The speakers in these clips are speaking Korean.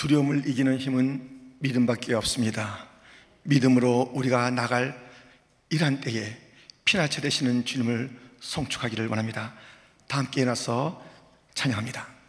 두려움을 이기는 힘은 믿음밖에 없습니다. 믿음으로 우리가 나갈 이러한 때에 피나쳐 되시는 주님을 송축하기를 원합니다. 다 함께 일어나서 찬양합니다.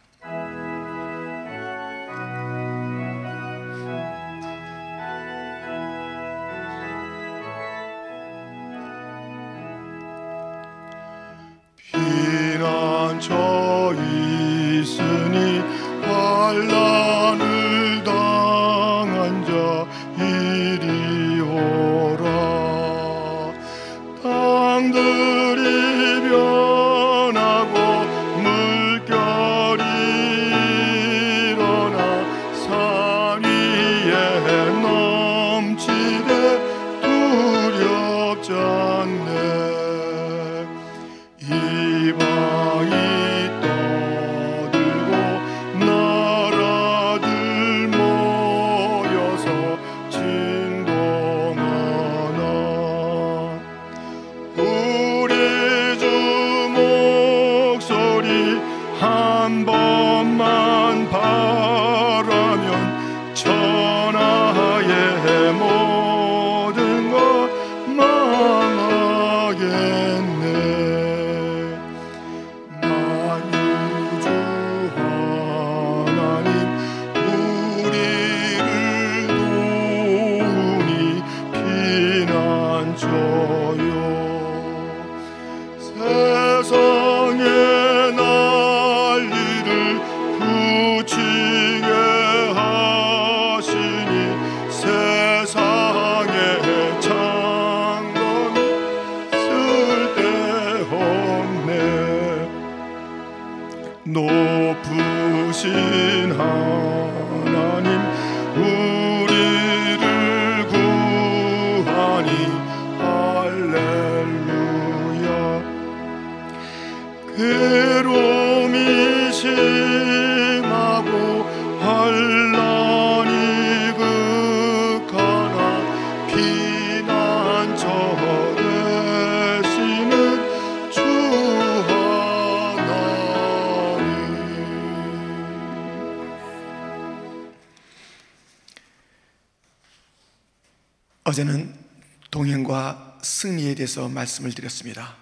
대해서 말씀을 드렸습니다.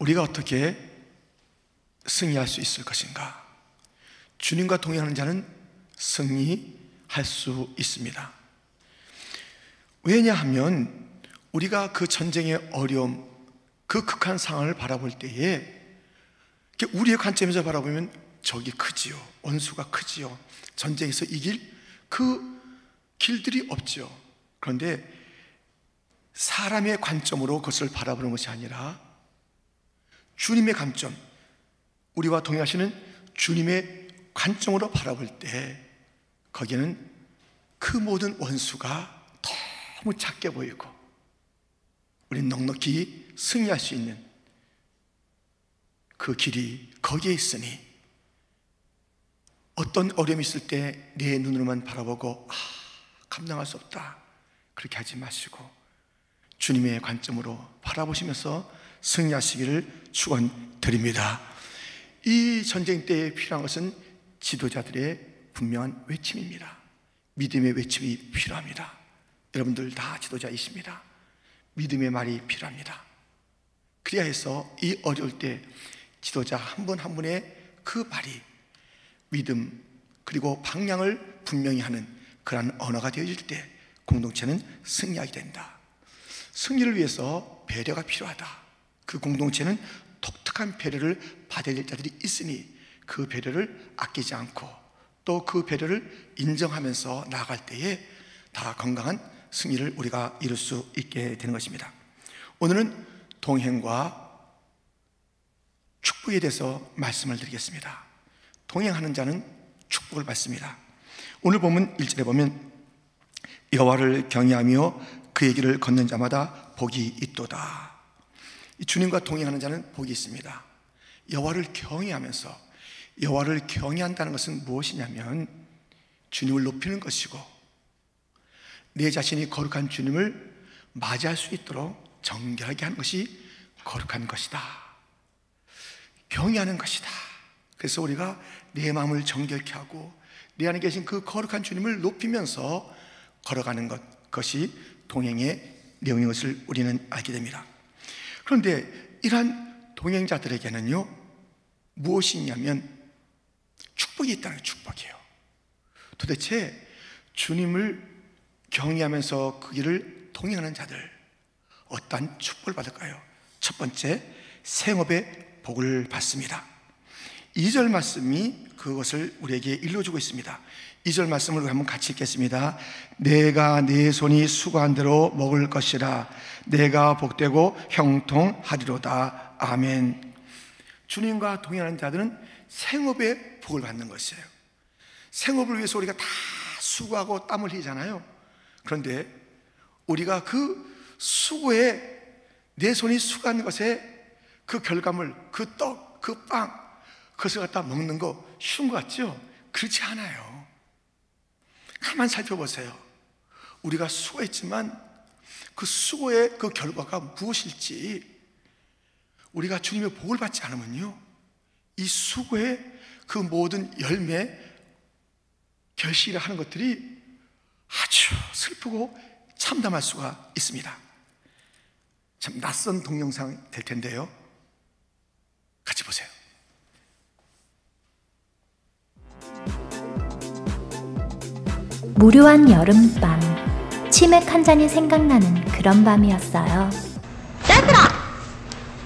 우리가 어떻게 승리할 수 있을 것인가? 주님과 동행하는 자는 승리할 수 있습니다. 왜냐하면 우리가 그 전쟁의 어려움, 그 극한 상황을 바라볼 때에 우리의 관점에서 바라보면 적이 크지요. 원수가 크지요. 전쟁에서 이길 그 길들이 없지요. 그런데 사람의 관점으로 그것을 바라보는 것이 아니라 주님의 관점, 우리와 동행하시는 주님의 관점으로 바라볼 때 거기에는 그 모든 원수가 너무 작게 보이고 우리는 넉넉히 승리할 수 있는 그 길이 거기에 있으니 어떤 어려움이 있을 때 내 눈으로만 바라보고 아, 감당할 수 없다. 그렇게 하지 마시고 주님의 관점으로 바라보시면서 승리하시기를 축원드립니다. 이 전쟁 때에 필요한 것은 지도자들의 분명한 외침입니다. 믿음의 외침이 필요합니다. 여러분들 다 지도자이십니다. 믿음의 말이 필요합니다. 그래야 해서 이 어려울 때 지도자 한 분한 분의 그 말이 믿음 그리고 방향을 분명히 하는 그러한 언어가 되어질 때 공동체는 승리하게 된다. 승리를 위해서 배려가 필요하다. 그 공동체는 독특한 배려를 받아야 될 자들이 있으니 그 배려를 아끼지 않고 또 그 배려를 인정하면서 나아갈 때에 다 건강한 승리를 우리가 이룰 수 있게 되는 것입니다. 오늘은 동행과 축복에 대해서 말씀을 드리겠습니다. 동행하는 자는 축복을 받습니다. 오늘 보면 1절에 보면 여호와를 경외하며 그의 길을 걷는 자마다 복이 있도다. 주님과 동행하는 자는 복이 있습니다. 여호와를 경외하면서 여호와를 경외한다는 것은 무엇이냐면 주님을 높이는 것이고 내 자신이 거룩한 주님을 맞이할 수 있도록 정결하게 하는 것이 거룩한 것이다. 경외하는 것이다. 그래서 우리가 내 마음을 정결케 하고 내 안에 계신 그 거룩한 주님을 높이면서 걸어가는 것, 그것이 동행의 내용인 것을 우리는 알게 됩니다. 그런데 이러한 동행자들에게는요, 무엇이 있냐면 축복이 있다는 축복이에요. 도대체 주님을 경외하면서 그 길을 동행하는 자들, 어떠한 축복을 받을까요? 첫 번째, 생업의 복을 받습니다. 2절 말씀이 그것을 우리에게 일러주고 있습니다. 2절 말씀을 한번 같이 읽겠습니다. 내가 내 손이 수고한 대로 먹을 것이라 내가 복되고 형통하리로다. 아멘. 주님과 동행하는 자들은 생업의 복을 받는 것이에요. 생업을 위해서 우리가 다 수고하고 땀을 흘리잖아요. 그런데 우리가 그 수고에 내 손이 수고한 것에 그 결과물, 그 떡, 그 빵, 그것을 갖다 먹는 거 쉬운 것 같죠? 그렇지 않아요. 가만 살펴보세요. 우리가 수고했지만 그 수고의 그 결과가 무엇일지 우리가 주님의 복을 받지 않으면요. 이 수고의 그 모든 열매, 결실을 하는 것들이 아주 슬프고 참담할 수가 있습니다. 참 낯선 동영상 될 텐데요. 같이 보세요. 무료한 여름밤, 치맥 한 잔이 생각나는 그런 밤이었어요. 얘들아,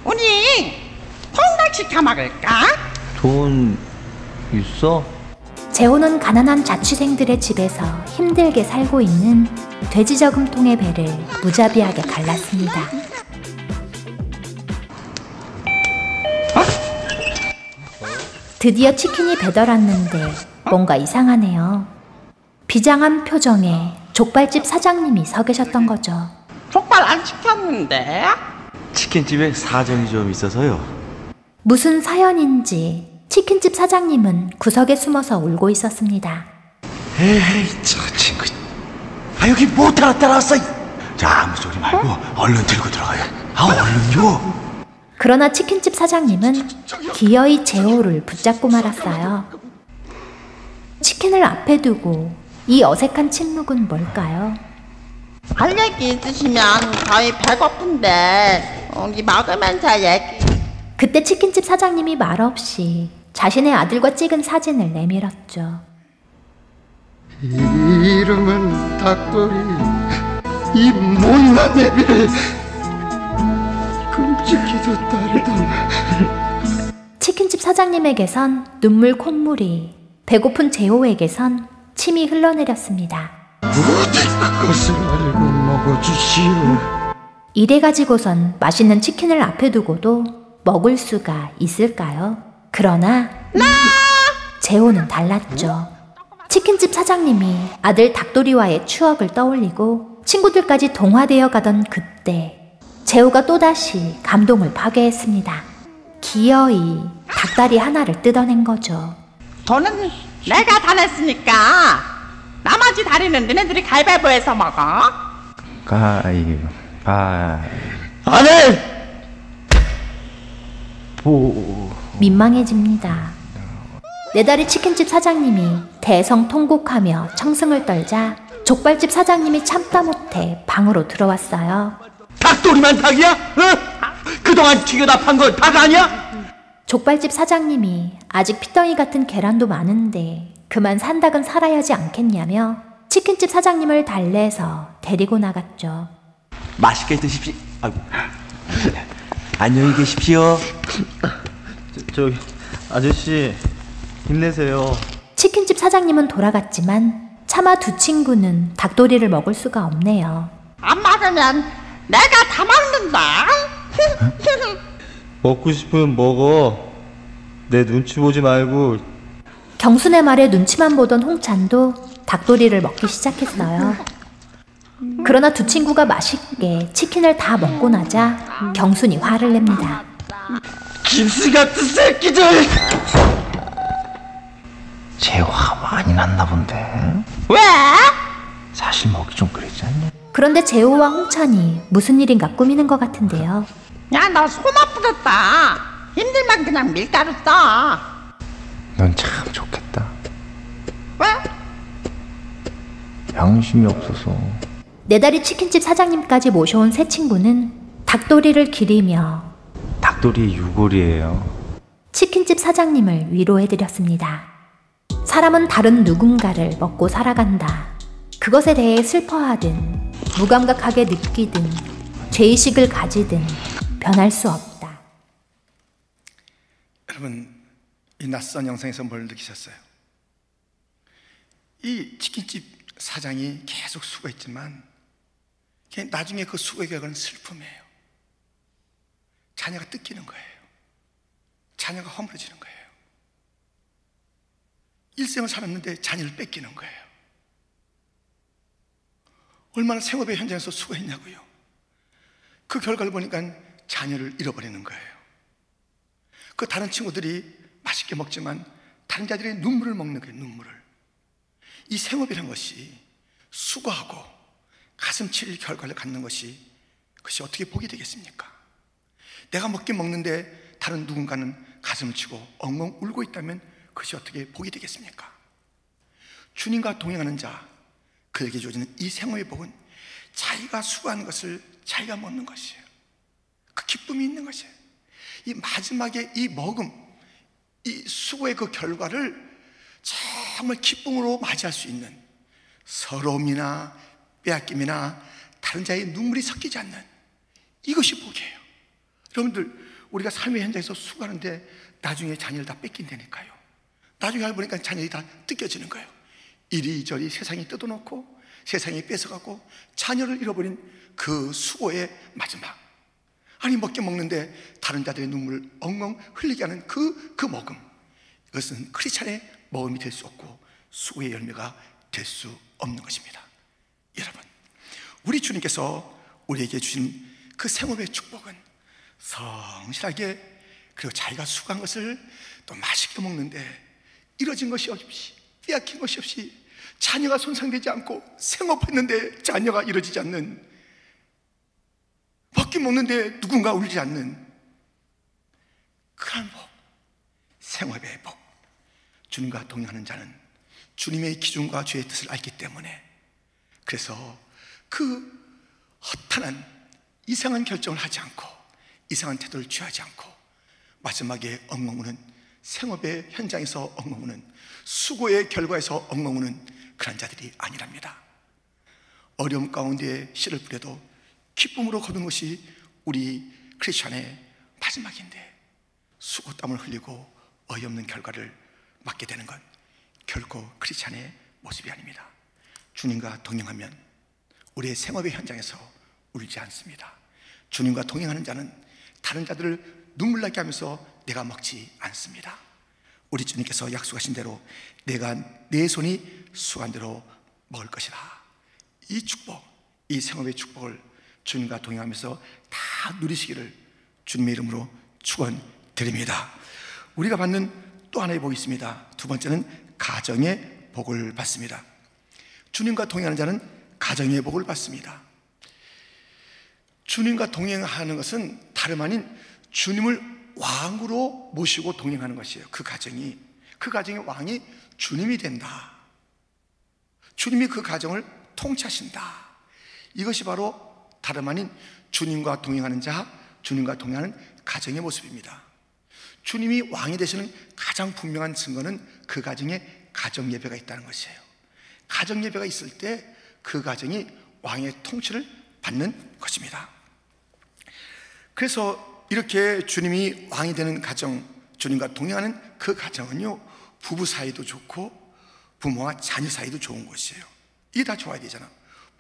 우리 콩닥 시켜 먹을까? 돈 있어? 재호는 가난한 자취생들의 집에서 힘들게 살고 있는 돼지 저금통의 배를 무자비하게 갈랐습니다. 드디어 치킨이 배달 왔는데 뭔가 이상하네요. 비장한 표정에 족발집 사장님이 서 계셨던 거죠. 족발 안 시켰는데? 치킨집에 사정이 좀 있어서요. 무슨 사연인지 치킨집 사장님은 구석에 숨어서 울고 있었습니다. 에이, 저 친구. 아, 여기 못 따라 따라왔어. 자, 아무 소리 말고 얼른 들고 들어가요. 아, 얼른요. 그러나 치킨집 사장님은 기어이 제호를 붙잡고 말았어요. 치킨을 앞에 두고 이 어색한 침묵은 뭘까요? 할 얘기 있으시면 저희 배고픈데 우리 먹으면서 얘기 그때 치킨집 사장님이 말없이 자신의 아들과 찍은 사진을 내밀었죠. 이름은 닭돌이 이 못난 애비를 끔찍히도 따르던 치킨집 사장님에게선 눈물 콧물이, 배고픈 제호에게선 침이 흘러내렸습니다. 그것을 알고 먹어주시오 이래 가지고선 맛있는 치킨을 앞에 두고도 먹을 수가 있을까요? 그러나 재호는 달랐죠. 치킨집 사장님이 아들 닭도리와의 추억을 떠올리고 친구들까지 동화되어 가던 그때 재호가 또다시 감동을 파괴했습니다. 기어이 닭다리 하나를 뜯어낸 거죠. 돈은 내가 다 냈으니까 나머지 다리는 너네들이 가위바위보해서 먹어 가이, 바, 안해 보. 민망해집니다. 내 다리 치킨집 사장님이 대성 통곡하며 청승을 떨자 족발집 사장님이 참다 못해 방으로 들어왔어요. 닭도리만 닭이야? 어? 그동안 튀겨다 판건닭 아니야? 족발집 사장님이 아직 피덩이 같은 계란도 많은데 그만 산 닭은 살아야지 않겠냐며 치킨집 사장님을 달래서 데리고 나갔죠. 맛있게 드십시오. 아이고. 안녕히 계십시오. 저 기 아저씨 힘내세요. 치킨집 사장님은 돌아갔지만 차마 두 친구는 닭도리를 먹을 수가 없네요. 안 먹으면 내가 다 먹는다 먹고 싶으면 먹어. 내 눈치 보지 말고 경순의 말에 눈치만 보던 홍찬도 닭도리를 먹기 시작했어요. 그러나 두 친구가 맛있게 치킨을 다 먹고 나자 경순이 화를 냅니다. 김씨 같은 새끼들! 재화 많이 났나 본데. 왜? 사실 먹기 좀 그랬지 않냐? 그런데 재호와 홍찬이 무슨 일인가 꾸미는 것 같은데요. 야너손 아프겠다 힘들면 그냥 밀가루 써 넌 참 좋겠다. 왜? 양심이 없어서 네 다리 치킨집 사장님까지 모셔온 새 친구는 닭도리를 기리며 닭도리의 유골이에요. 치킨집 사장님을 위로해드렸습니다. 사람은 다른 누군가를 먹고 살아간다. 그것에 대해 슬퍼하든, 무감각하게 느끼든, 죄의식을 가지든, 변할 수 없다. 여러분 이 낯선 영상에서 뭘 느끼셨어요? 이 치킨집 사장이 계속 수고했지만 걔 나중에 그 수고의 결과는 슬픔이에요. 자녀가 뜯기는 거예요. 자녀가 허물어지는 거예요. 일생을 살았는데 자녀를 뺏기는 거예요. 얼마나 생업의 현장에서 수고했냐고요. 그 결과를 보니까 자녀를 잃어버리는 거예요. 그 다른 친구들이 맛있게 먹지만 다른 자들의 눈물을 먹는 거예요, 눈물을. 이 생업이라는 것이 수고하고 가슴 칠 결과를 갖는 것이 그것이 어떻게 복이 되겠습니까? 내가 먹긴 먹는데 다른 누군가는 가슴을 치고 엉엉 울고 있다면 그것이 어떻게 복이 되겠습니까? 주님과 동행하는 자, 그에게 주어지는 이 생업의 복은 자기가 수고하는 것을 자기가 먹는 것이에요. 그 기쁨이 있는 것이에요. 이 마지막에 이 먹음, 이 수고의 그 결과를 정말 기쁨으로 맞이할 수 있는 서러움이나 빼앗김이나 다른 자의 눈물이 섞이지 않는 이것이 복이에요. 여러분들 우리가 삶의 현장에서 수고하는데 나중에 자녀를 다 뺏긴다니까요. 나중에 알고 보니까 자녀들이 다 뜯겨지는 거예요. 이리저리 세상이 뜯어놓고 세상이 뺏어가고 자녀를 잃어버린 그 수고의 마지막. 아니 먹게 먹는데 다른 자들의 눈물을 엉엉 흘리게 하는 그, 그 먹음. 이것은 크리스찬의 먹음이 될 수 없고 수고의 열매가 될 수 없는 것입니다. 여러분, 우리 주님께서 우리에게 주신 그 생업의 축복은 성실하게 그리고 자기가 수고한 것을 또 맛있게 먹는데 이뤄진 것이 없이 빼앗긴 것이 없이 자녀가 손상되지 않고 생업했는데 자녀가 이루어지지 않는 먹긴 먹는데 누군가 울지 않는 그런 복 생업의 복. 주님과 동행하는 자는 주님의 기준과 주의 뜻을 알기 때문에. 그래서 그 허탄한 이상한 결정을 하지 않고 이상한 태도를 취하지 않고 마지막에 엉엉 우는 생업의 현장에서 엉엉 우는 수고의 결과에서 엉엉 우는 그런 자들이 아니랍니다. 어려움 가운데 씨를 뿌려도 기쁨으로 거둔 것이 우리 크리스천의 마지막인데 수고 땀을 흘리고 어이없는 결과를 맞게 되는 건 결코 크리스찬의 모습이 아닙니다. 주님과 동행하면 우리의 생업의 현장에서 울지 않습니다. 주님과 동행하는 자는 다른 자들을 눈물 나게 하면서 내가 먹지 않습니다. 우리 주님께서 약속하신 대로 내가 내 손이 수한 대로 먹을 것이라. 이 축복, 이 생업의 축복을 주님과 동행하면서 다 누리시기를 주님의 이름으로 축원드립니다. 우리가 받는 또 하나의 복이 있습니다. 두 번째는 가정의 복을 받습니다. 주님과 동행하는 자는 가정의 복을 받습니다. 주님과 동행하는 것은 다름 아닌 주님을 왕으로 모시고 동행하는 것이에요. 그 가정이 그 가정의 왕이 주님이 된다. 주님이 그 가정을 통치하신다. 이것이 바로 다름 아닌 주님과 동행하는 자, 주님과 동행하는 가정의 모습입니다. 주님이 왕이 되시는 가장 분명한 증거는 그 가정에 가정 예배가 있다는 것이에요. 가정 예배가 있을 때 그 가정이 왕의 통치를 받는 것입니다. 그래서 이렇게 주님이 왕이 되는 가정, 주님과 동행하는 그 가정은요, 부부 사이도 좋고 부모와 자녀 사이도 좋은 것이에요. 이게 다 좋아야 되잖아.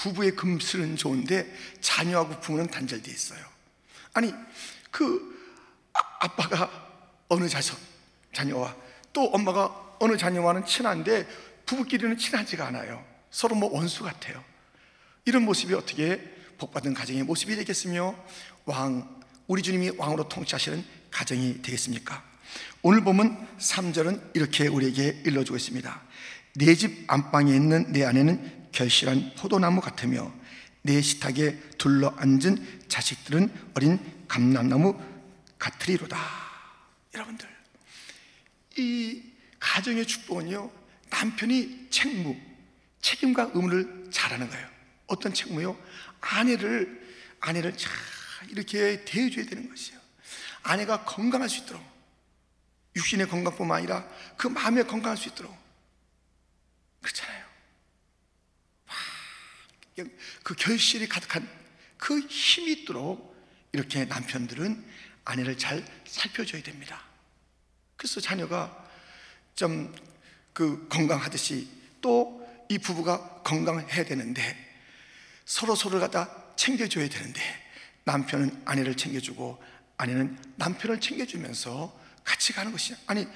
부부의 금슬은 좋은데 자녀하고 부모는 단절되어 있어요. 아니, 그 아, 아빠가 어느 자식, 자녀와 또 엄마가 어느 자녀와는 친한데 부부끼리는 친하지가 않아요. 서로 뭐 원수 같아요. 이런 모습이 어떻게 복받은 가정의 모습이 되겠으며 왕, 우리 주님이 왕으로 통치하시는 가정이 되겠습니까? 오늘 보면 3절은 이렇게 우리에게 일러주고 있습니다. 내 집 안방에 있는 내 아내는 결실한 포도나무 같으며 내 식탁에 둘러앉은 자식들은 어린 감람나무 같으리로다. 여러분들, 이 가정의 축복은요, 남편이 책무, 책임과 의무를 잘하는 거예요. 어떤 책무요? 아내를 아내를 잘 이렇게 대해줘야 되는 것이에요. 아내가 건강할 수 있도록 육신의 건강뿐만 아니라 그 마음의 건강할 수 있도록 그렇잖아요. 와, 그 결실이 가득한 그 힘이 있도록 이렇게 남편들은 아내를 잘 살펴줘야 됩니다. 그래서 자녀가 좀 그 건강하듯이 또 이 부부가 건강해야 되는데 서로 서로를 갖다 챙겨줘야 되는데 남편은 아내를 챙겨주고 아내는 남편을 챙겨주면서 같이 가는 것이야. 아니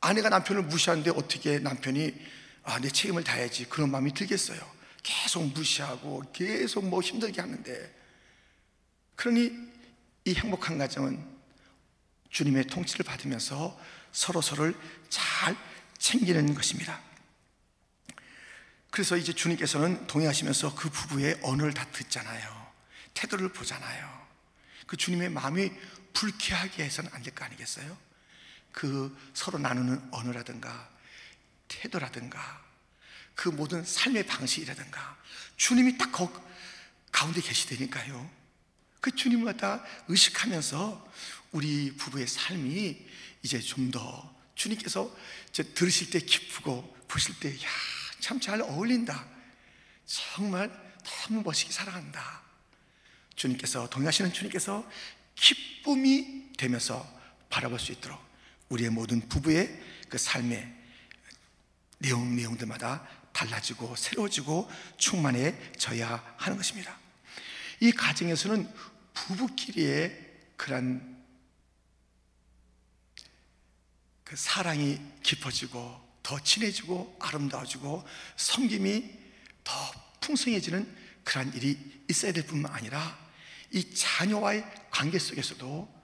아내가 남편을 무시하는데 어떻게 남편이 아, 내 책임을 다해야지 그런 마음이 들겠어요. 계속 무시하고 계속 뭐 힘들게 하는데 그러니 이 행복한 가정은 주님의 통치를 받으면서 서로 서로를 잘 챙기는 것입니다. 그래서 이제 주님께서는 동의하시면서 그 부부의 언어를 다 듣잖아요. 태도를 보잖아요. 그 주님의 마음이 불쾌하게 해서는 안 될 거 아니겠어요? 그 서로 나누는 언어라든가 태도라든가 그 모든 삶의 방식이라든가 주님이 딱 거, 가운데 계시다니까요. 그 주님을 갖다 의식하면서 우리 부부의 삶이 이제 좀 더 주님께서 들으실 때 기쁘고 보실 때 야, 참 잘 어울린다. 정말 너무 멋있게 살아간다. 주님께서 동의하시는 주님께서 기쁨이 되면서 바라볼 수 있도록 우리의 모든 부부의 그 삶의 내용 내용들마다 달라지고 새로워지고 충만해져야 하는 것입니다. 이 가정에서는 부부끼리의 그런 그 사랑이 깊어지고 더 친해지고 아름다워지고 섬김이 더 풍성해지는 그러한 일이 있어야 될 뿐만 아니라 이 자녀와의 관계 속에서도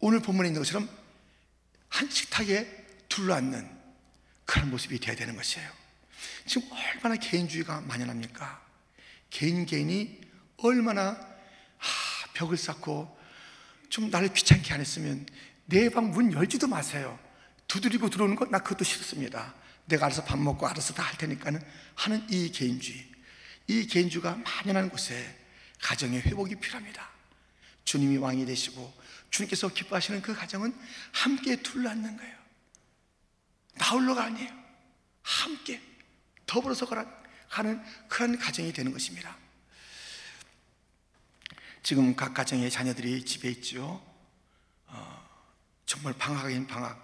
오늘 본문에 있는 것처럼 한 식탁에 둘러앉는 그런 모습이 되어야 되는 것이에요. 지금 얼마나 개인주의가 만연합니까? 개인 개인이 얼마나 아, 벽을 쌓고 좀 나를 귀찮게 안 했으면 내 방 문 열지도 마세요. 두드리고 들어오는 거 나 그것도 싫습니다. 내가 알아서 밥 먹고 알아서 다 할 테니까는 하는 이 개인주의. 이 개인주의가 만연한 곳에 가정의 회복이 필요합니다. 주님이 왕이 되시고 주님께서 기뻐하시는 그 가정은 함께 둘러앉는 거예요. 나 홀로가 아니에요. 함께 더불어서 가는 그런 가정이 되는 것입니다. 지금 각 가정의 자녀들이 집에 있죠. 어, 정말 방학인 방학.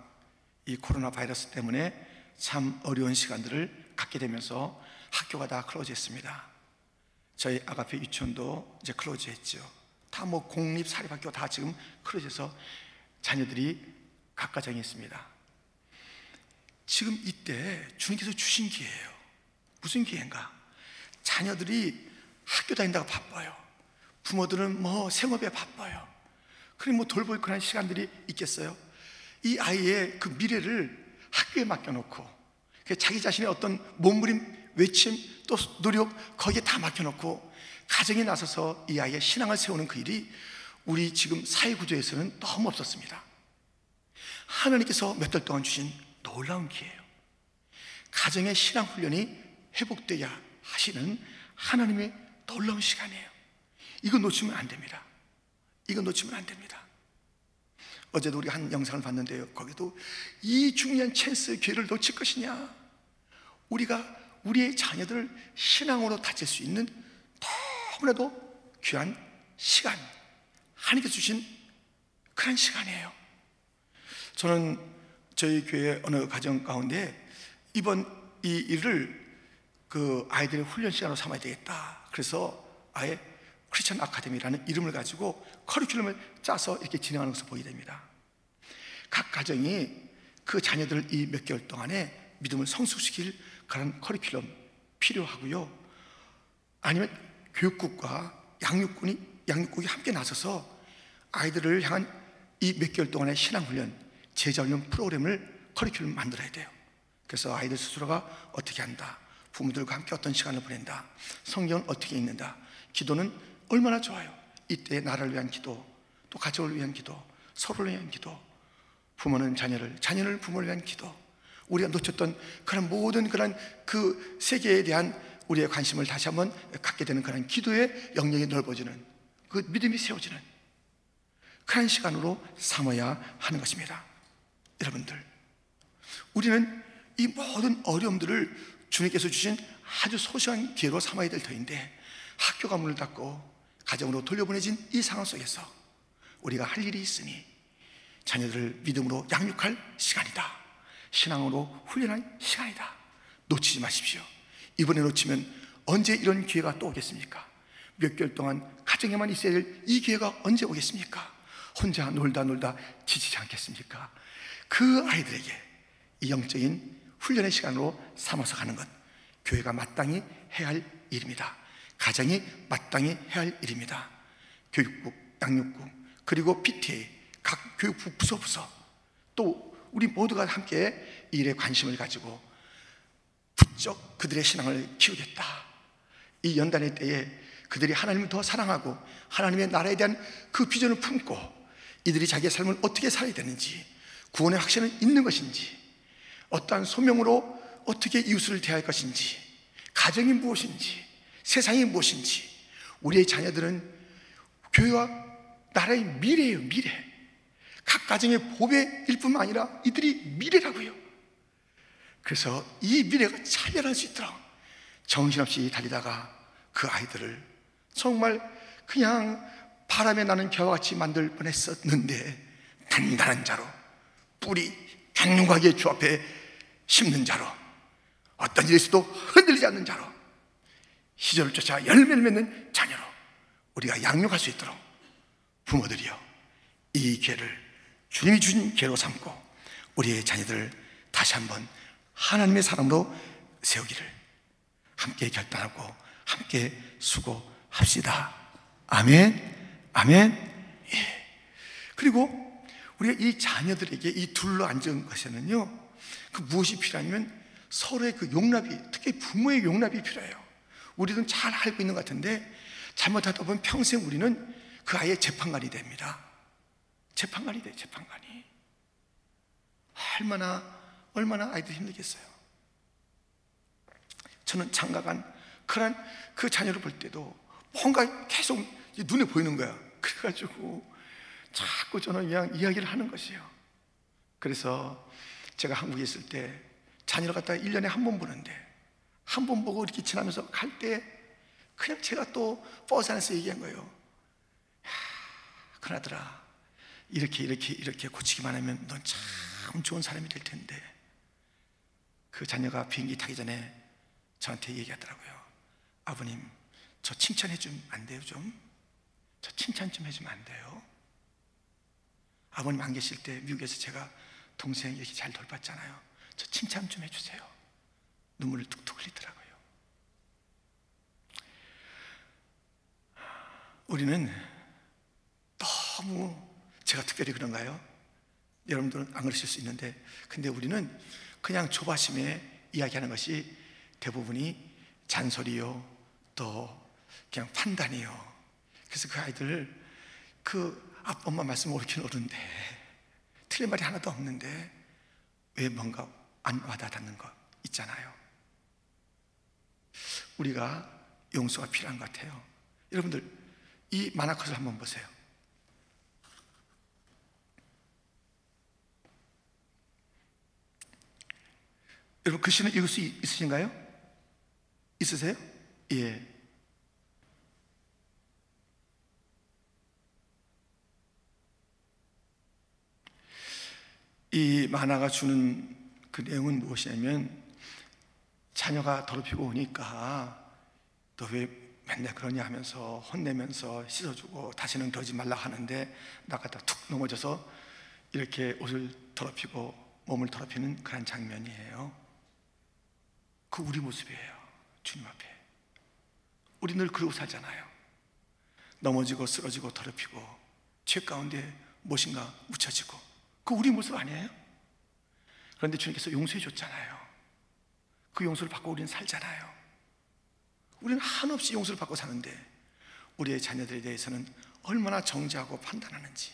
이 코로나 바이러스 때문에 참 어려운 시간들을 갖게 되면서 학교가 다 클로즈했습니다. 저희 아가페 유치원도 이제 클로즈했죠. 다 뭐 공립 사립학교 다 지금 클로즈해서 자녀들이 각 가정에 있습니다. 지금 이때 주님께서 주신 기회예요. 무슨 기회인가? 자녀들이 학교 다닌다고 바빠요. 부모들은 뭐 생업에 바빠요. 그럼 뭐 돌볼 그런 시간들이 있겠어요? 이 아이의 그 미래를 학교에 맡겨놓고 자기 자신의 어떤 몸부림, 외침, 또 노력 거기에 다 맡겨놓고 가정에 나서서 이 아이의 신앙을 세우는 그 일이 우리 지금 사회 구조에서는 너무 없었습니다. 하나님께서 몇 달 동안 주신 놀라운 기회예요. 가정의 신앙 훈련이 회복돼야 하시는 하나님의 놀라운 시간이에요. 이거 놓치면 안 됩니다. 이거 놓치면 안 됩니다. 어제도 우리 한 영상을 봤는데요. 거기도 이 중요한 찬스 기회를 놓칠 것이냐? 우리가 우리의 자녀들을 신앙으로 다질 수 있는 너무나도 귀한 시간, 하나님께서 주신 그런 시간이에요. 저는 저희 교회 어느 가정 가운데 이번 이 일을 그 아이들의 훈련 시간으로 삼아야 되겠다. 그래서 아예 크리스천 아카데미라는 이름을 가지고 커리큘럼을 짜서 이렇게 진행하는 것을 보게 됩니다. 각 가정이 그 자녀들을 이 몇 개월 동안에 믿음을 성숙시킬 그런 커리큘럼 필요하고요. 아니면 교육국과 양육군이 양육국이 함께 나서서 아이들을 향한 이 몇 개월 동안의 신앙 훈련, 제자 훈련 프로그램을 커리큘럼 만들어야 돼요. 그래서 아이들 스스로가 어떻게 한다, 부모들과 함께 어떤 시간을 보낸다, 성경은 어떻게 읽는다, 기도는 얼마나 좋아요. 이때 나라를 위한 기도, 또 가족을 위한 기도, 서로를 위한 기도, 부모는 자녀를, 자녀를 부모를 위한 기도, 우리가 놓쳤던 그런 모든 그런 그 세계에 대한 우리의 관심을 다시 한번 갖게 되는 그런 기도의 영역이 넓어지는 그 믿음이 세워지는 그런 시간으로 삼아야 하는 것입니다. 여러분들, 우리는 이 모든 어려움들을 주님께서 주신 아주 소소한 기회로 삼아야 될 터인데 학교가 문을 닫고 가정으로 돌려보내진 이 상황 속에서 우리가 할 일이 있으니 자녀들을 믿음으로 양육할 시간이다. 신앙으로 훈련할 시간이다. 놓치지 마십시오. 이번에 놓치면 언제 이런 기회가 또 오겠습니까? 몇 개월 동안 가정에만 있어야 될 이 기회가 언제 오겠습니까? 혼자 놀다 놀다 지치지 않겠습니까? 그 아이들에게 이 영적인 훈련의 시간으로 삼아서 가는 것 교회가 마땅히 해야 할 일입니다. 가정이 마땅히 해야 할 일입니다. 교육국, 양육국, 그리고 PTA, 각 교육부 부서 부서 또 우리 모두가 함께 이 일에 관심을 가지고 부쩍 그들의 신앙을 키우겠다. 이 연단의 때에 그들이 하나님을 더 사랑하고 하나님의 나라에 대한 그 비전을 품고 이들이 자기의 삶을 어떻게 살아야 되는지 구원의 확신은 있는 것인지 어떠한 소명으로 어떻게 이웃을 대할 것인지 가정이 무엇인지 세상이 무엇인지 우리의 자녀들은 교회와 나라의 미래예요 미래. 각 가정의 보배일 뿐만 아니라 이들이 미래라고요. 그래서 이 미래가 찬란할 수 있도록 정신없이 달리다가 그 아이들을 정말 그냥 바람에 나는 겨와 같이 만들 뻔했었는데 단단한 자로 뿌리 견고하게 주 앞에 심는 자로 어떤 있어도 흔들리지 않는 자로 시절을 쫓아 열매를 맺는 자녀로 우리가 양육할 수 있도록 부모들이요 이 기회를 주님이 주신 기회로 삼고 우리의 자녀들을 다시 한번 하나님의 사람으로 세우기를 함께 결단하고 함께 수고합시다. 아멘. 아멘. 예. 그리고 우리가 이 자녀들에게 이 둘러 앉은 것에는요, 그 무엇이 필요하냐면 서로의 그 용납이, 특히 부모의 용납이 필요해요. 우리는 잘 알고 있는 것 같은데 잘못하다 보면 평생 우리는 그 아이의 재판관이 됩니다. 재판관이 돼, 재판관이. 얼마나, 얼마나 아이들 힘들겠어요. 저는 장가간 그런 그 자녀를 볼 때도 뭔가 계속 눈에 보이는 거야. 그래가지고 자꾸 저는 그냥 이야기를 하는 것이에요. 그래서 제가 한국에 있을 때 자녀를 갖다가 1년에 한 번 보는데 한 번 보고 이렇게 지나면서 갈 때 그냥 제가 또 버스 안에서 얘기한 거예요. 야, 그나들아 이렇게 이렇게 이렇게 고치기만 하면 넌 참 좋은 사람이 될 텐데 그 자녀가 비행기 타기 전에 저한테 얘기하더라고요. 아버님, 저 칭찬해 주면 안 돼요, 좀? 저 칭찬 좀 해주면 안 돼요? 아버님 안 계실 때 미국에서 제가 동생 이렇게 잘 돌봤잖아요. 저 칭찬 좀 해주세요. 눈물을 툭툭 흘리더라고요. 우리는 너무 제가 특별히 그런가요? 여러분들은 안 그러실 수 있는데, 근데 우리는 그냥 조바심에 이야기하는 것이 대부분이 잔소리요, 또 그냥 판단이요. 그래서 그 아이들 그 아빠 엄마 말씀 옳긴 옳은데 틀린 말이 하나도 없는데 왜 뭔가 안 와닿는 거 있잖아요. 우리가 용서가 필요한 것 같아요. 여러분들 이 만화 컷을 한번 보세요. 여러분 글씨는 읽을 수 있으신가요? 있으세요? 예. 이 만화가 주는 그 내용은 무엇이냐면 자녀가 더럽히고 오니까 너 왜 맨날 그러냐 하면서 혼내면서 씻어주고 다시는 그러지 말라 하는데 나가다 툭 넘어져서 이렇게 옷을 더럽히고 몸을 더럽히는 그런 장면이에요. 그 우리 모습이에요. 주님 앞에. 우리 늘 그러고 살잖아요. 넘어지고 쓰러지고 더럽히고 죄 가운데 무엇인가 묻혀지고 그 우리 모습 아니에요? 그런데 주님께서 용서해 줬잖아요. 그 용서를 받고 우리는 살잖아요. 우리는 한없이 용서를 받고 사는데 우리의 자녀들에 대해서는 얼마나 정죄하고 판단하는지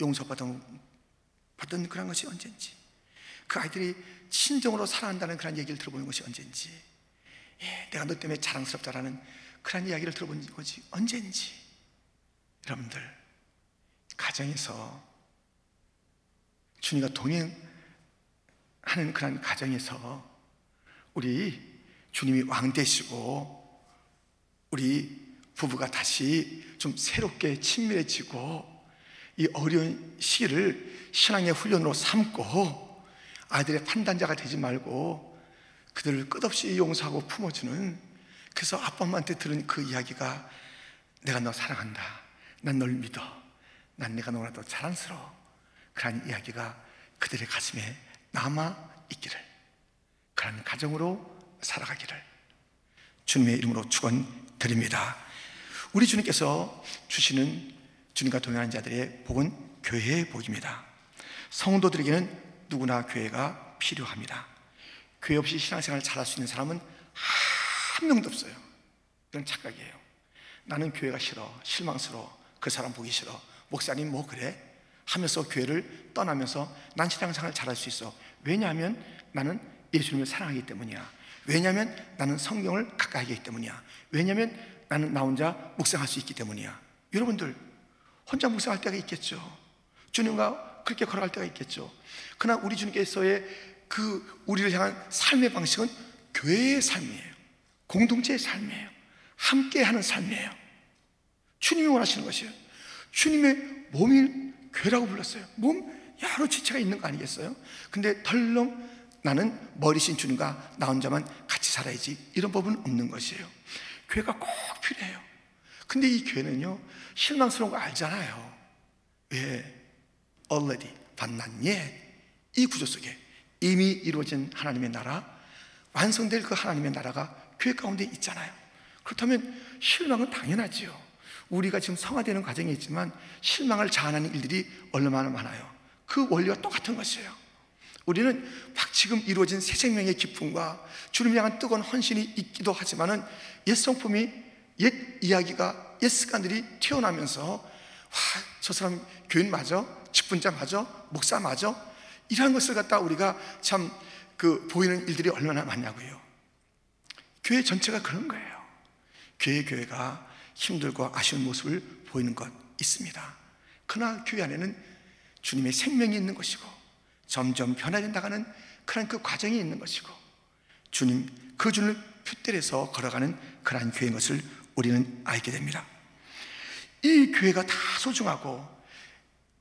용서받은 받은 그런 것이 언젠지 그 아이들이 친정으로 사랑한다는 그런 얘기를 들어보는 것이 언젠지 예, 내가 너 때문에 자랑스럽다라는 그런 이야기를 들어본 것이 언젠지 여러분들 가정에서 주님과 동행하는 그런 가정에서 우리 주님이 왕 되시고 우리 부부가 다시 좀 새롭게 친밀해지고 이 어려운 시기를 신앙의 훈련으로 삼고 아이들의 판단자가 되지 말고 그들을 끝없이 용서하고 품어주는 그래서 아빠 엄마한테 들은 그 이야기가 내가 너 사랑한다. 난 널 믿어. 난 내가 너무나도 자랑스러워. 그런 이야기가 그들의 가슴에 남아 있기를. 그런 가정으로 살아가기를. 주님의 이름으로 축원드립니다. 우리 주님께서 주시는 주님과 동행하는 자들의 복은 교회의 복입니다. 성도들에게는 누구나 교회가 필요합니다. 교회 없이 신앙생활을 잘할 수 있는 사람은 한 명도 없어요. 이건 착각이에요. 나는 교회가 싫어, 실망스러워, 그 사람 보기 싫어. 목사님 뭐 그래? 하면서 교회를 떠나면서 난 신앙생활을 잘할 수 있어. 왜냐하면 나는 예수님을 사랑하기 때문이야. 왜냐하면 나는 성경을 가까이 하기 때문이야. 왜냐하면 나는 나 혼자 묵상할 수 있기 때문이야. 여러분들 혼자 묵상할 때가 있겠죠. 주님과 그렇게 걸어갈 때가 있겠죠. 그러나 우리 주님께서의 그 우리를 향한 삶의 방식은 교회의 삶이에요. 공동체의 삶이에요. 함께 하는 삶이에요. 주님이 원하시는 것이에요. 주님의 몸이 교회라고 불렀어요. 몸 여러 지체가 있는 거 아니겠어요? 근데 덜렁 나는 머리신 주님과 나 혼자만 같이 살아야지. 이런 법은 없는 것이에요. 교회가 꼭 필요해요. 근데 이 교회는요, 실망스러운 거 알잖아요. 왜? already, 반난예. 이 구조 속에 이미 이루어진 하나님의 나라, 완성될 그 하나님의 나라가 교회 가운데 있잖아요. 그렇다면 실망은 당연하지요. 우리가 지금 성화되는 과정에 있지만 실망을 자아내는 일들이 얼마나 많아요. 그 원리가 똑같은 것이에요. 우리는 막 지금 이루어진 새 생명의 기쁨과 주님 향한 뜨거운 헌신이 있기도 하지만은 옛 성품이 옛 이야기가 옛 습관들이 튀어나면서 와, 저 사람 교인 맞아? 직분자 맞아? 목사 맞아? 이러한 것을 갖다 우리가 참 그 보이는 일들이 얼마나 많냐고요. 교회 전체가 그런 거예요. 교회 교회가 힘들고 아쉬운 모습을 보이는 것 있습니다. 그러나 교회 안에는 주님의 생명이 있는 것이고 점점 변화해 나가는 그런 그 과정이 있는 것이고 주님 그 주를 표대에서 걸어가는 그러한 교회인 것을 우리는 알게 됩니다. 이 교회가 다 소중하고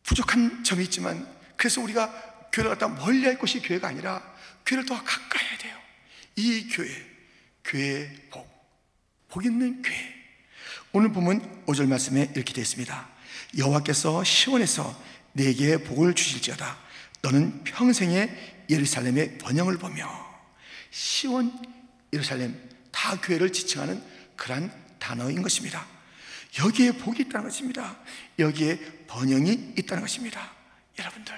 부족한 점이 있지만 그래서 우리가 교회를 갖다 멀리 할 곳이 교회가 아니라 교회를 더 가까이 해야 돼요. 이 교회, 교회의 복, 복 있는 교회. 오늘 보면 5절 말씀에 이렇게 되어 있습니다. 여호와께서 시온에서 내게 복을 주실지어다. 너는 평생에 예루살렘의 번영을 보며 시온, 예루살렘 다 교회를 지칭하는 그러한 단어인 것입니다. 여기에 복이 있다는 것입니다. 여기에 번영이 있다는 것입니다. 여러분들,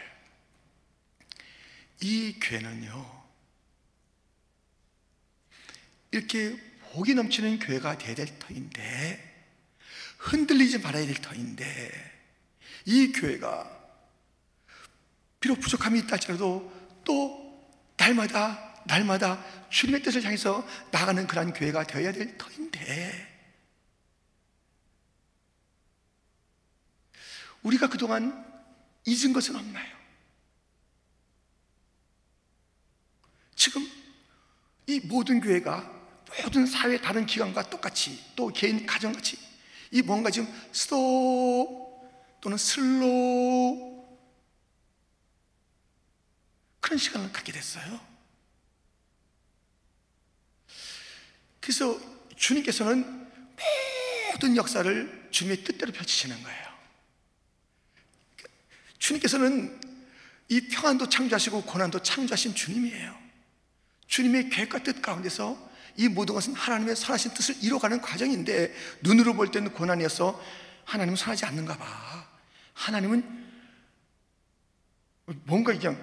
이 교회는요, 이렇게 복이 넘치는 교회가 되어야 될 터인데, 흔들리지 말아야 될 터인데, 이 교회가 비록 부족함이 있다 할지라도 또 날마다, 날마다 주님의 뜻을 향해서 나가는 그러한 교회가 되어야 될 터인데, 우리가 그동안 잊은 것은 없나요? 지금 이 모든 교회가 모든 사회 다른 기관과 똑같이 또 개인 가정같이 이 뭔가 지금 스톱 또는 slow 그런 시간을 갖게 됐어요. 그래서 주님께서는 모든 역사를 주님의 뜻대로 펼치시는 거예요. 주님께서는 이 평안도 창조하시고 고난도 창조하신 주님이에요. 주님의 계획과 뜻 가운데서 이 모든 것은 하나님의 선하신 뜻을 이뤄가는 과정인데 눈으로 볼 때는 고난이어서 하나님은 선하지 않는가 봐. 하나님은 뭔가 그냥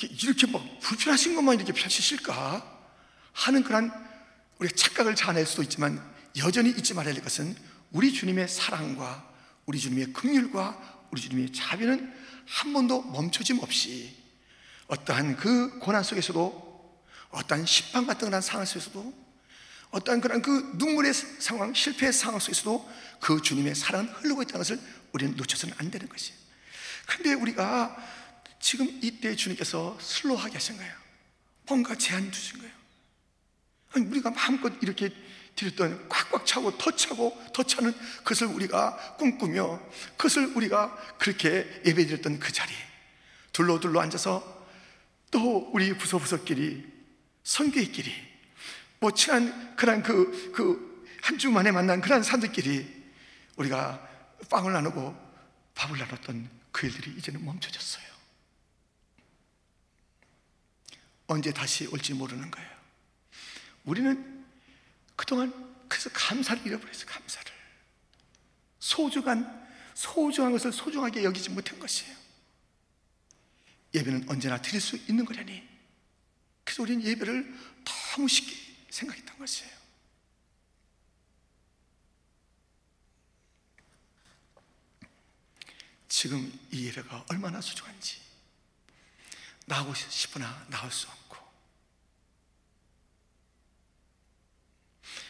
이렇게 막 불편하신 것만 이렇게 펼치실까 하는 그런 우리가 착각을 자아낼 수도 있지만 여전히 잊지 말아야 할 것은 우리 주님의 사랑과 우리 주님의 긍휼과 우리 주님의 자비는 한 번도 멈춰짐 없이 어떠한 그 고난 속에서도 어떠한 심판 같은 그런 상황 속에서도 어떠한 그런 그 눈물의 상황, 실패의 상황 속에서도 그 주님의 사랑은 흐르고 있다는 것을 우리는 놓쳐서는 안 되는 것이에요. 근데 우리가 지금 이때 주님께서 슬로하게 하신 거예요. 뭔가 제한 주신 거예요. 아니, 우리가 마음껏 이렇게 드렸던 꽉꽉 차고 더 차고 더 차는 그것을 우리가 꿈꾸며 그것을 우리가 그렇게 예배 드렸던 그 자리에 둘러둘러 앉아서 또 우리 부서부서끼리 선교회끼리 뭐 친한 그런 그 그 한 주 만에 만난 그런 사람들끼리 우리가 빵을 나누고 밥을 나눴던 그 일들이 이제는 멈춰졌어요. 언제 다시 올지 모르는 거예요. 우리는 그동안 그래서 감사를 잃어버렸어요. 감사를 소중한 소중한 것을 소중하게 여기지 못한 것이에요. 예배는 언제나 드릴 수 있는 거라니. 그래서 우리는 예배를 너무 쉽게 생각했던 것이에요. 지금 이 예배가 얼마나 소중한지 나오고 싶으나 나올 수 없고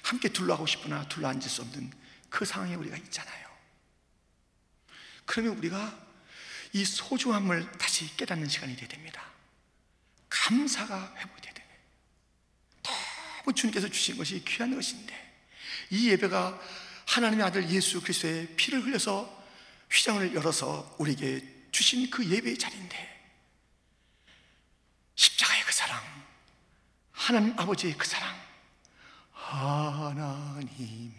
함께 둘러하고 싶으나 둘러 앉을 수 없는 그 상황에 우리가 있잖아요. 그러면 우리가 이 소중함을 다시 깨닫는 시간이 되야 됩니다. 감사가 회복돼야 돼요. 너무 주님께서 주신 것이 귀한 것인데 이 예배가 하나님의 아들 예수 그리스도의 피를 흘려서 휘장을 열어서 우리에게 주신 그 예배의 자리인데 십자가의 그 사랑, 하나님 아버지의 그 사랑, 하나님이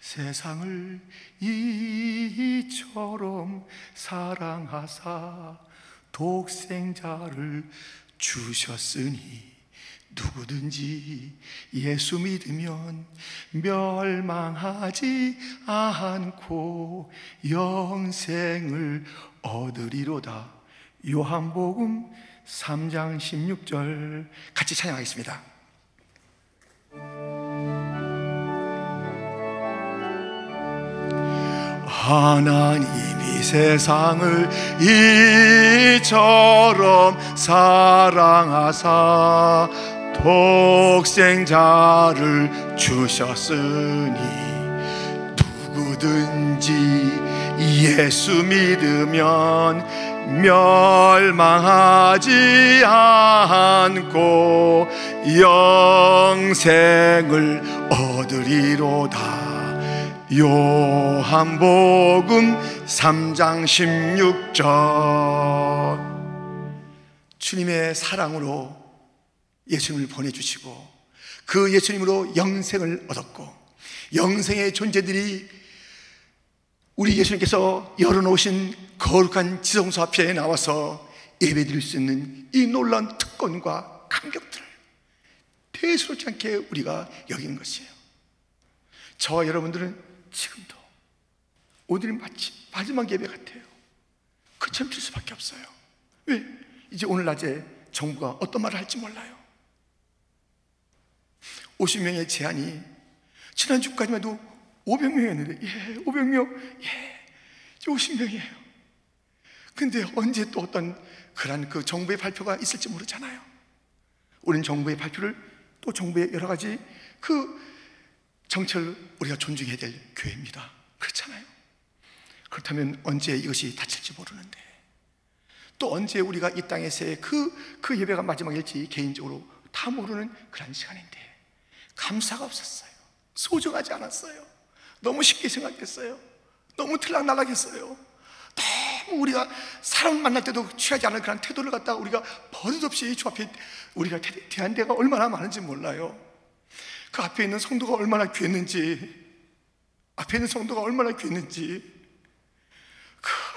세상을 이처럼 사랑하사 독생자를 주셨으니 누구든지 예수 믿으면 멸망하지 않고 영생을 얻으리로다. 요한복음 3장 16절 같이 찬양하겠습니다. 하나님 이 세상을 이처럼 사랑하사 독생자를 주셨으니 누구든지 예수 믿으면 멸망하지 않고 영생을 얻으리로다. 요한복음 3장 16절. 주님의 사랑으로 예수님을 보내주시고 그 예수님으로 영생을 얻었고 영생의 존재들이 우리 예수님께서 열어놓으신 거룩한 지성소 앞에 나와서 예배 드릴 수 있는 이 놀라운 특권과 감격들을 대수롭지 않게 우리가 여기는 것이에요. 저와 여러분들은 지금도 오늘이 마치 마지막 예배 같아요. 될 수밖에 없어요. 왜? 이제 오늘 낮에 정부가 어떤 말을 할지 몰라요. 50명의 제한이 지난주까지만 해도 500명이었는데 예, 500명 예, 50명이에요. 근데 언제 또 어떤 그런 그 정부의 발표가 있을지 모르잖아요. 우리는 정부의 발표를 또 정부의 여러 가지 그 정체를 우리가 존중해야 될 교회입니다. 그렇잖아요 그렇다면 언제 이것이 닫힐지 모르는데. 또 언제 우리가 이 땅에서의 그, 그 예배가 마지막일지 개인적으로 다 모르는 그런 시간인데 감사가 없었어요. 소중하지 않았어요. 너무 쉽게 생각했어요. 너무 들락날락했어요. 너무 우리가 사람 만날 때도 취하지 않은 그런 태도를 갖다가 우리가 버릇없이 주 앞에 우리가 대한 데가 얼마나 많은지 몰라요. 그 앞에 있는 성도가 얼마나 귀했는지 앞에 있는 성도가 얼마나 귀했는지 그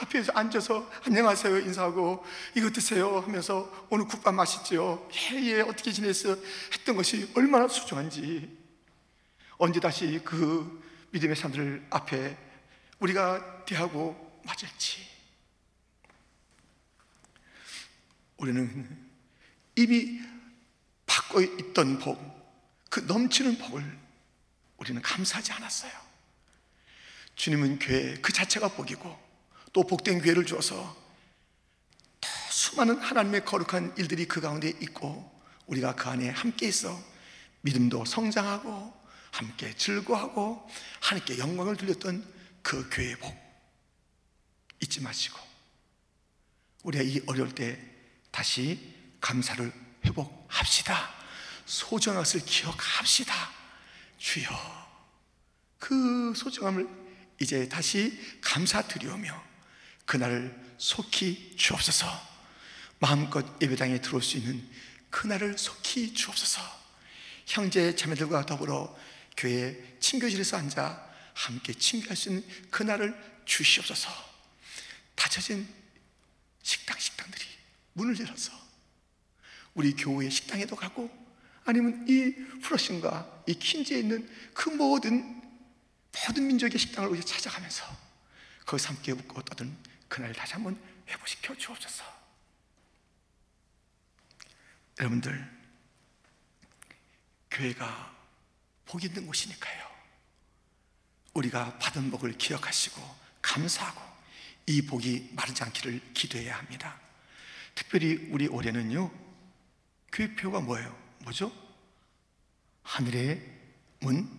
앞에서 앉아서 안녕하세요 인사하고 이거 드세요 하면서 오늘 국밥 맛있죠 예예 어떻게 지냈어 했던 것이 얼마나 소중한지. 언제 다시 그 믿음의 사람들 앞에 우리가 대하고 맞을지. 우리는 이미 받고 있던 복 그 넘치는 복을 우리는 감사하지 않았어요. 주님은 교회 그 자체가 복이고 또 복된 교회를 주어서 더 수많은 하나님의 거룩한 일들이 그 가운데 있고 우리가 그 안에 함께 있어 믿음도 성장하고 함께 즐거워하고 하나님께 영광을 돌렸던 그 교회의 복 잊지 마시고 우리가 이 어려울 때 다시 감사를 회복합시다. 소중한 것을 기억합시다. 주여, 그 소중함을 이제 다시 감사드리오며 그날을 속히 주옵소서. 마음껏 예배당에 들어올 수 있는 그날을 속히 주옵소서. 형제 자매들과 더불어 교회 친교실에서 앉아 함께 친교할 수 있는 그날을 주시옵소서. 닫혀진 식당 식당들이 문을 열어서 우리 교회 식당에도 가고 아니면 이 프로싱과 이 킨즈에 있는 그 모든 모든 민족의 식당을 우리 찾아가면서 거기서 함께 웃고 떠든 그날 다시 한번 회복시켜 주옵소서. 여러분들 교회가 복 있는 곳이니까요. 우리가 받은 복을 기억하시고 감사하고 이 복이 마르지 않기를 기도해야 합니다. 특별히 우리 올해는요, 교회표가 뭐예요? 뭐죠? 하늘의 문,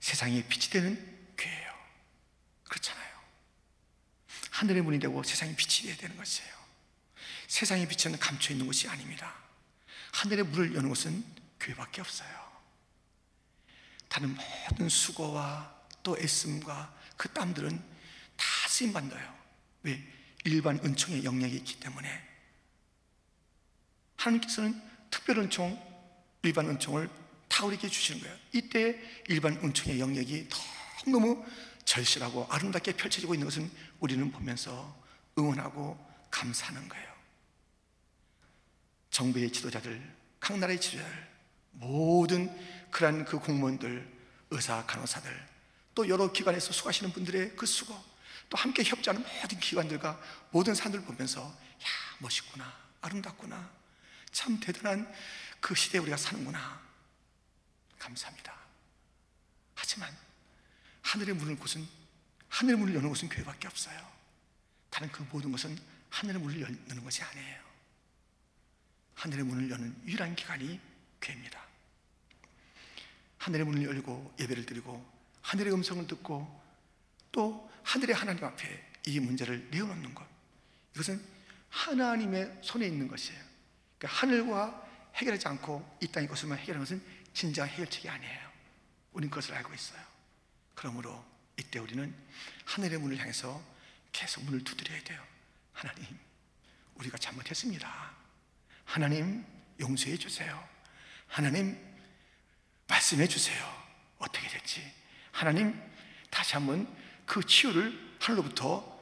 세상의 빛이 되는 교회예요. 그렇잖아요. 하늘의 문이 되고 세상의 빛이 되어야 되는 것이에요. 세상의 빛은 감춰 있는 것이 아닙니다. 하늘의 문을 여는 것은 교회밖에 없어요. 다른 모든 수고와 또 애씀과 그 땀들은 다 쓰임 받아요. 왜? 일반 은총의 영역이 있기 때문에 하나님께서는 특별 은총, 일반 은총을 다 우리에게 주시는 거예요. 이때 일반 은총의 영역이 너무너무 절실하고 아름답게 펼쳐지고 있는 것은 우리는 보면서 응원하고 감사하는 거예요. 정부의 지도자들, 각 나라의 지도자들, 모든 그러한 그 공무원들, 의사, 간호사들, 또 여러 기관에서 수고하시는 분들의 그 수고, 또 함께 협조하는 모든 기관들과 모든 사람들 보면서 야 멋있구나, 아름답구나, 참 대단한 그 시대에 우리가 사는구나. 감사합니다. 하지만 하늘의 문을 곳은 하늘의 문을 여는 곳은 교회밖에 없어요. 다른 그 모든 것은 하늘의 문을 여는 것이 아니에요. 하늘의 문을 여는 유일한 기관이 교회입니다. 하늘의 문을 열고 예배를 드리고 하늘의 음성을 듣고 또 하늘의 하나님 앞에 이 문제를 내어놓는 것 이것은 하나님의 손에 있는 것이에요. 그러니까 하늘과 해결하지 않고 이 땅의 것을만 해결하는 것은 진정 해결책이 아니에요. 우리는 그것을 알고 있어요. 그러므로 이때 우리는 하늘의 문을 향해서 계속 문을 두드려야 돼요. 하나님, 우리가 잘못했습니다. 하나님, 용서해 주세요. 하나님, 말씀해 주세요. 어떻게 됐지? 하나님, 다시 한번 그 치유를 하늘로부터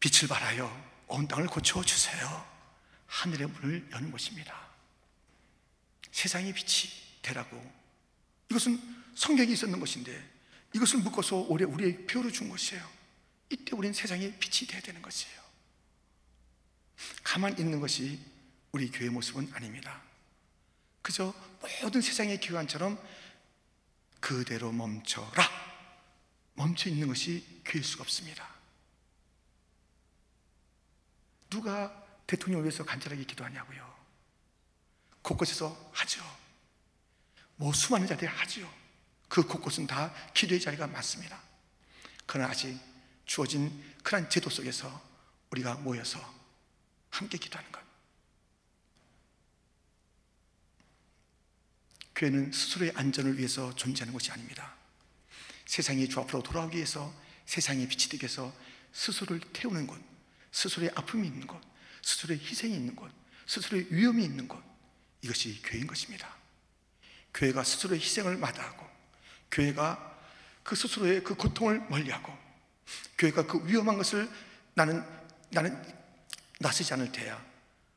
빛을 발하여 온 땅을 고쳐 주세요. 하늘의 문을 여는 것입니다. 세상의 빛이 되라고. 이것은 성경이 있었는 것인데 이것을 묶어서 올해 우리의 표로 준 것이에요. 이때 우리는 세상의 빛이 되어야 되는 것이에요. 가만 있는 것이 우리 교회 모습은 아닙니다. 그저 모든 세상의 기관처럼 그대로 멈춰라. 멈춰 있는 것이 교회일 수가 없습니다. 누가 대통령을 위해서 간절하게 기도하냐고요. 곳곳에서 하죠. 뭐 수많은 자들이 하죠. 그 곳곳은 다 기도의 자리가 많습니다. 그러나 아직 주어진 그런 제도 속에서 우리가 모여서 함께 기도하는 것. 교회는 스스로의 안전을 위해서 존재하는 것이 아닙니다. 세상이 주 앞으로 돌아오기 위해서 세상에 빛이 되기 위해서 스스로를 태우는 곳, 스스로의 아픔이 있는 곳, 스스로의 희생이 있는 곳, 스스로의 위험이 있는 곳, 이것이 교회인 것입니다. 교회가 스스로의 희생을 마다하고, 교회가 그 스스로의 그 고통을 멀리하고, 교회가 그 위험한 것을 나는, 나는 나서지 않을 테야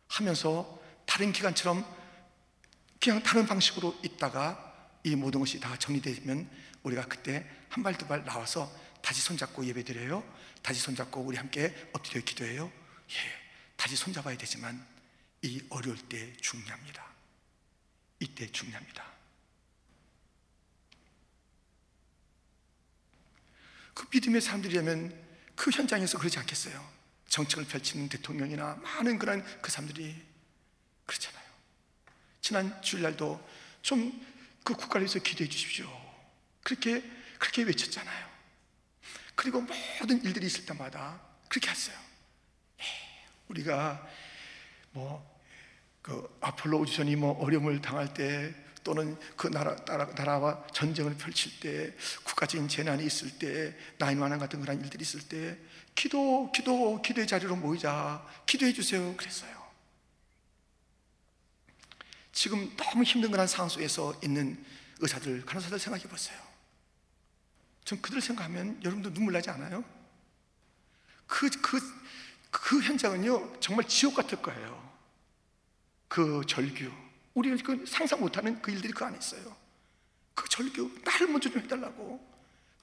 하면서 다른 기관처럼 그냥 다른 방식으로 있다가 이 모든 것이 다 정리되면 우리가 그때 한 발 두 발 나와서 다시 손잡고 예배 드려요. 다시 손잡고 우리 함께 엎드려 기도해요. 예. 다시 손잡아야 되지만 이 어려울 때 중요합니다. 이때 중요합니다. 그 믿음의 사람들이라면 그 현장에서 그러지 않겠어요? 정책을 펼치는 대통령이나 많은 그런 그 사람들이 그렇잖아요. 지난 주일날도 좀 그 국가를 위해서 기도해 주십시오. 그렇게 그렇게 외쳤잖아요. 그리고 모든 일들이 있을 때마다 그렇게 했어요. 예, 우리가 뭐 그 아폴로 우주선이 뭐 어려움을 당할 때 또는 그 나라, 나라, 나라 와 전쟁을 펼칠 때 국가적인 재난이 있을 때 나인완환 같은 그런 일들이 있을 때 기도 기도 기도의 자리로 모이자 기도해 주세요 그랬어요. 지금 너무 힘든 그런 상황 속에서 있는 의사들 간호사들 생각해 보세요. 전 그들 생각하면 여러분도 눈물 나지 않아요? 그, 그, 그 현장은요 정말 지옥 같을 거예요. 그 절규 우리가 그 상상 못하는 그 일들이 그 안에 있어요. 그 절규 나를 먼저 좀 해달라고.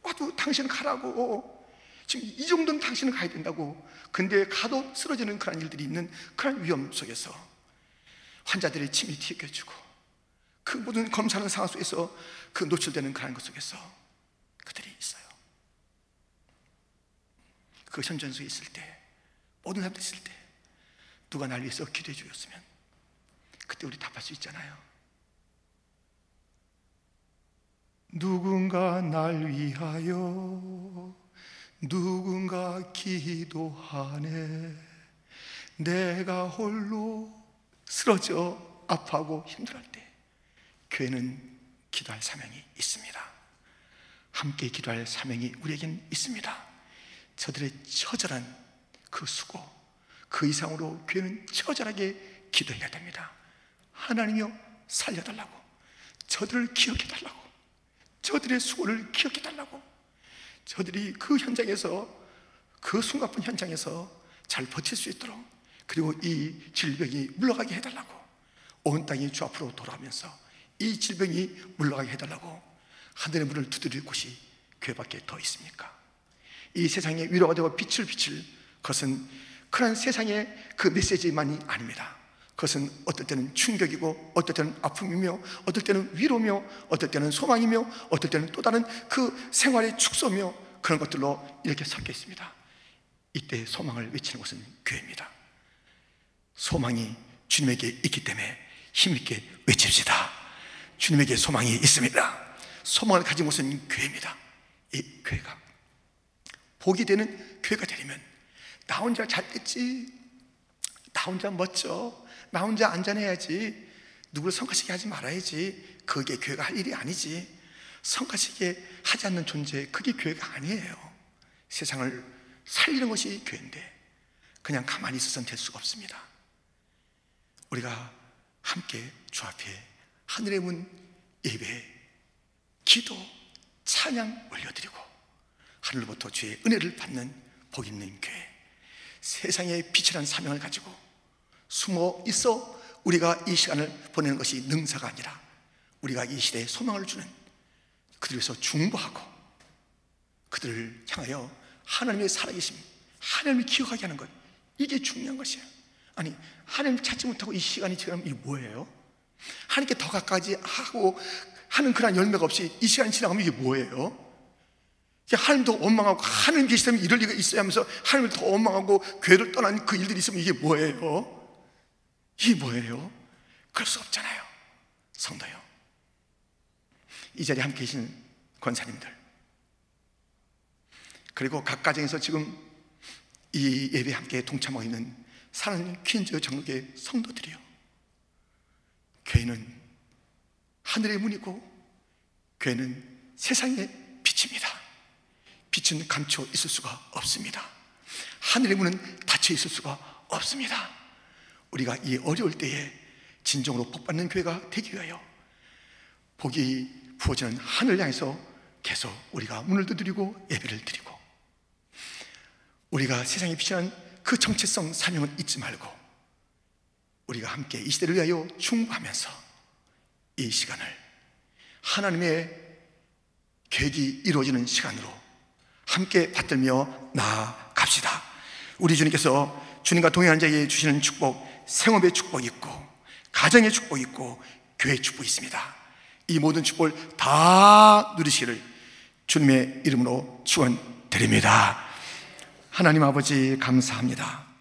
와도 당신은 가라고. 지금 이 정도는 당신은 가야 된다고. 근데 가도 쓰러지는 그런 일들이 있는 그런 위험 속에서 환자들의 침이 튀겨주고 그 모든 검사하는 상황 속에서 그 노출되는 그런 것 속에서 그들이 있어요. 그 현장 속에 있을 때 모든 사람들이 있을 때 누가 날 위해서 기도해 주었으면 그때 우리 답할 수 있잖아요. 누군가 날 위하여 누군가 기도하네 내가 홀로 쓰러져 아파하고 힘들할 때 교회는 기도할 사명이 있습니다. 함께 기도할 사명이 우리에겐 있습니다. 저들의 처절한 그 수고, 그 이상으로 교회는 처절하게 기도해야 됩니다. 하나님이여 살려달라고 저들을 기억해달라고 저들의 수고를 기억해달라고 저들이 그 현장에서 그 숨가쁜 현장에서 잘 버틸 수 있도록 그리고 이 질병이 물러가게 해달라고 온 땅이 주 앞으로 돌아오면서 이 질병이 물러가게 해달라고 하늘의 문을 두드릴 곳이 교회밖에 더 있습니까? 이 세상에 위로가 되고 빛을 비칠 것은 그런 세상의 그 메시지만이 아닙니다. 그것은 어떨 때는 충격이고 어떨 때는 아픔이며 어떨 때는 위로며 어떨 때는 소망이며 어떨 때는 또 다른 그 생활의 축소며 그런 것들로 이렇게 섞여 있습니다. 이때 소망을 외치는 곳은 교회입니다. 소망이 주님에게 있기 때문에 힘있게 외칩시다. 주님에게 소망이 있습니다. 소망을 가진 곳은 교회입니다. 이 교회가 복이 되는 교회가 되려면 나 혼자 잘 됐지, 나 혼자 멋져, 나 혼자 안전해야지. 누구를 성가시게 하지 말아야지. 그게 교회가 할 일이 아니지. 성가시게 하지 않는 존재, 그게 교회가 아니에요. 세상을 살리는 것이 교회인데, 그냥 가만히 있어서는 될 수가 없습니다. 우리가 함께 주 앞에 하늘의 문 예배, 기도, 찬양 올려드리고, 하늘로부터 주의 은혜를 받는 복 있는 교회, 세상의 빛이라는 사명을 가지고 숨어 있어 우리가 이 시간을 보내는 것이 능사가 아니라 우리가 이 시대에 소망을 주는 그들에서 중보하고 그들을 향하여 하나님의 살아계심, 하나님을 기억하게 하는 것 이게 중요한 것이에요. 아니 하나님 찾지 못하고 이 시간이 지금 이게 뭐예요? 하나님께 더 가까이 하고 하는 그런 열매가 없이 이 시간이 지나가면 이게 뭐예요? 하나님도 원망하고 하나님 계시다면 이럴 리가 있어야 하면서 하나님을 더 원망하고 교회를 떠난 그 일들이 있으면 이게 뭐예요? 이게 뭐예요? 그럴 수 없잖아요. 성도요. 이 자리에 함께 계신 권사님들. 그리고 각 가정에서 지금 이 예배에 함께 동참하고 있는 사랑하는 퀸즈 장로의 성도들이요. 교회는 하늘의 문이고 교회는 세상의 빛입니다. 빛은 감춰 있을 수가 없습니다. 하늘의 문은 닫혀 있을 수가 없습니다. 우리가 이 어려울 때에 진정으로 복받는 교회가 되기 위하여 복이 부어지는 하늘 향해서 계속 우리가 문을 두드리고 예배를 드리고 우리가 세상에 비치는 그 정체성 사명을 잊지 말고 우리가 함께 이 시대를 위하여 충고하면서 이 시간을 하나님의 계획이 이루어지는 시간으로 함께 받들며 나아갑시다. 우리 주님께서 주님과 동행한 자에게 주시는 축복 생업의 축복이 있고 가정의 축복이 있고 교회의 축복이 있습니다. 이 모든 축복을 다 누리시기를 주님의 이름으로 축원드립니다. 하나님 아버지 감사합니다.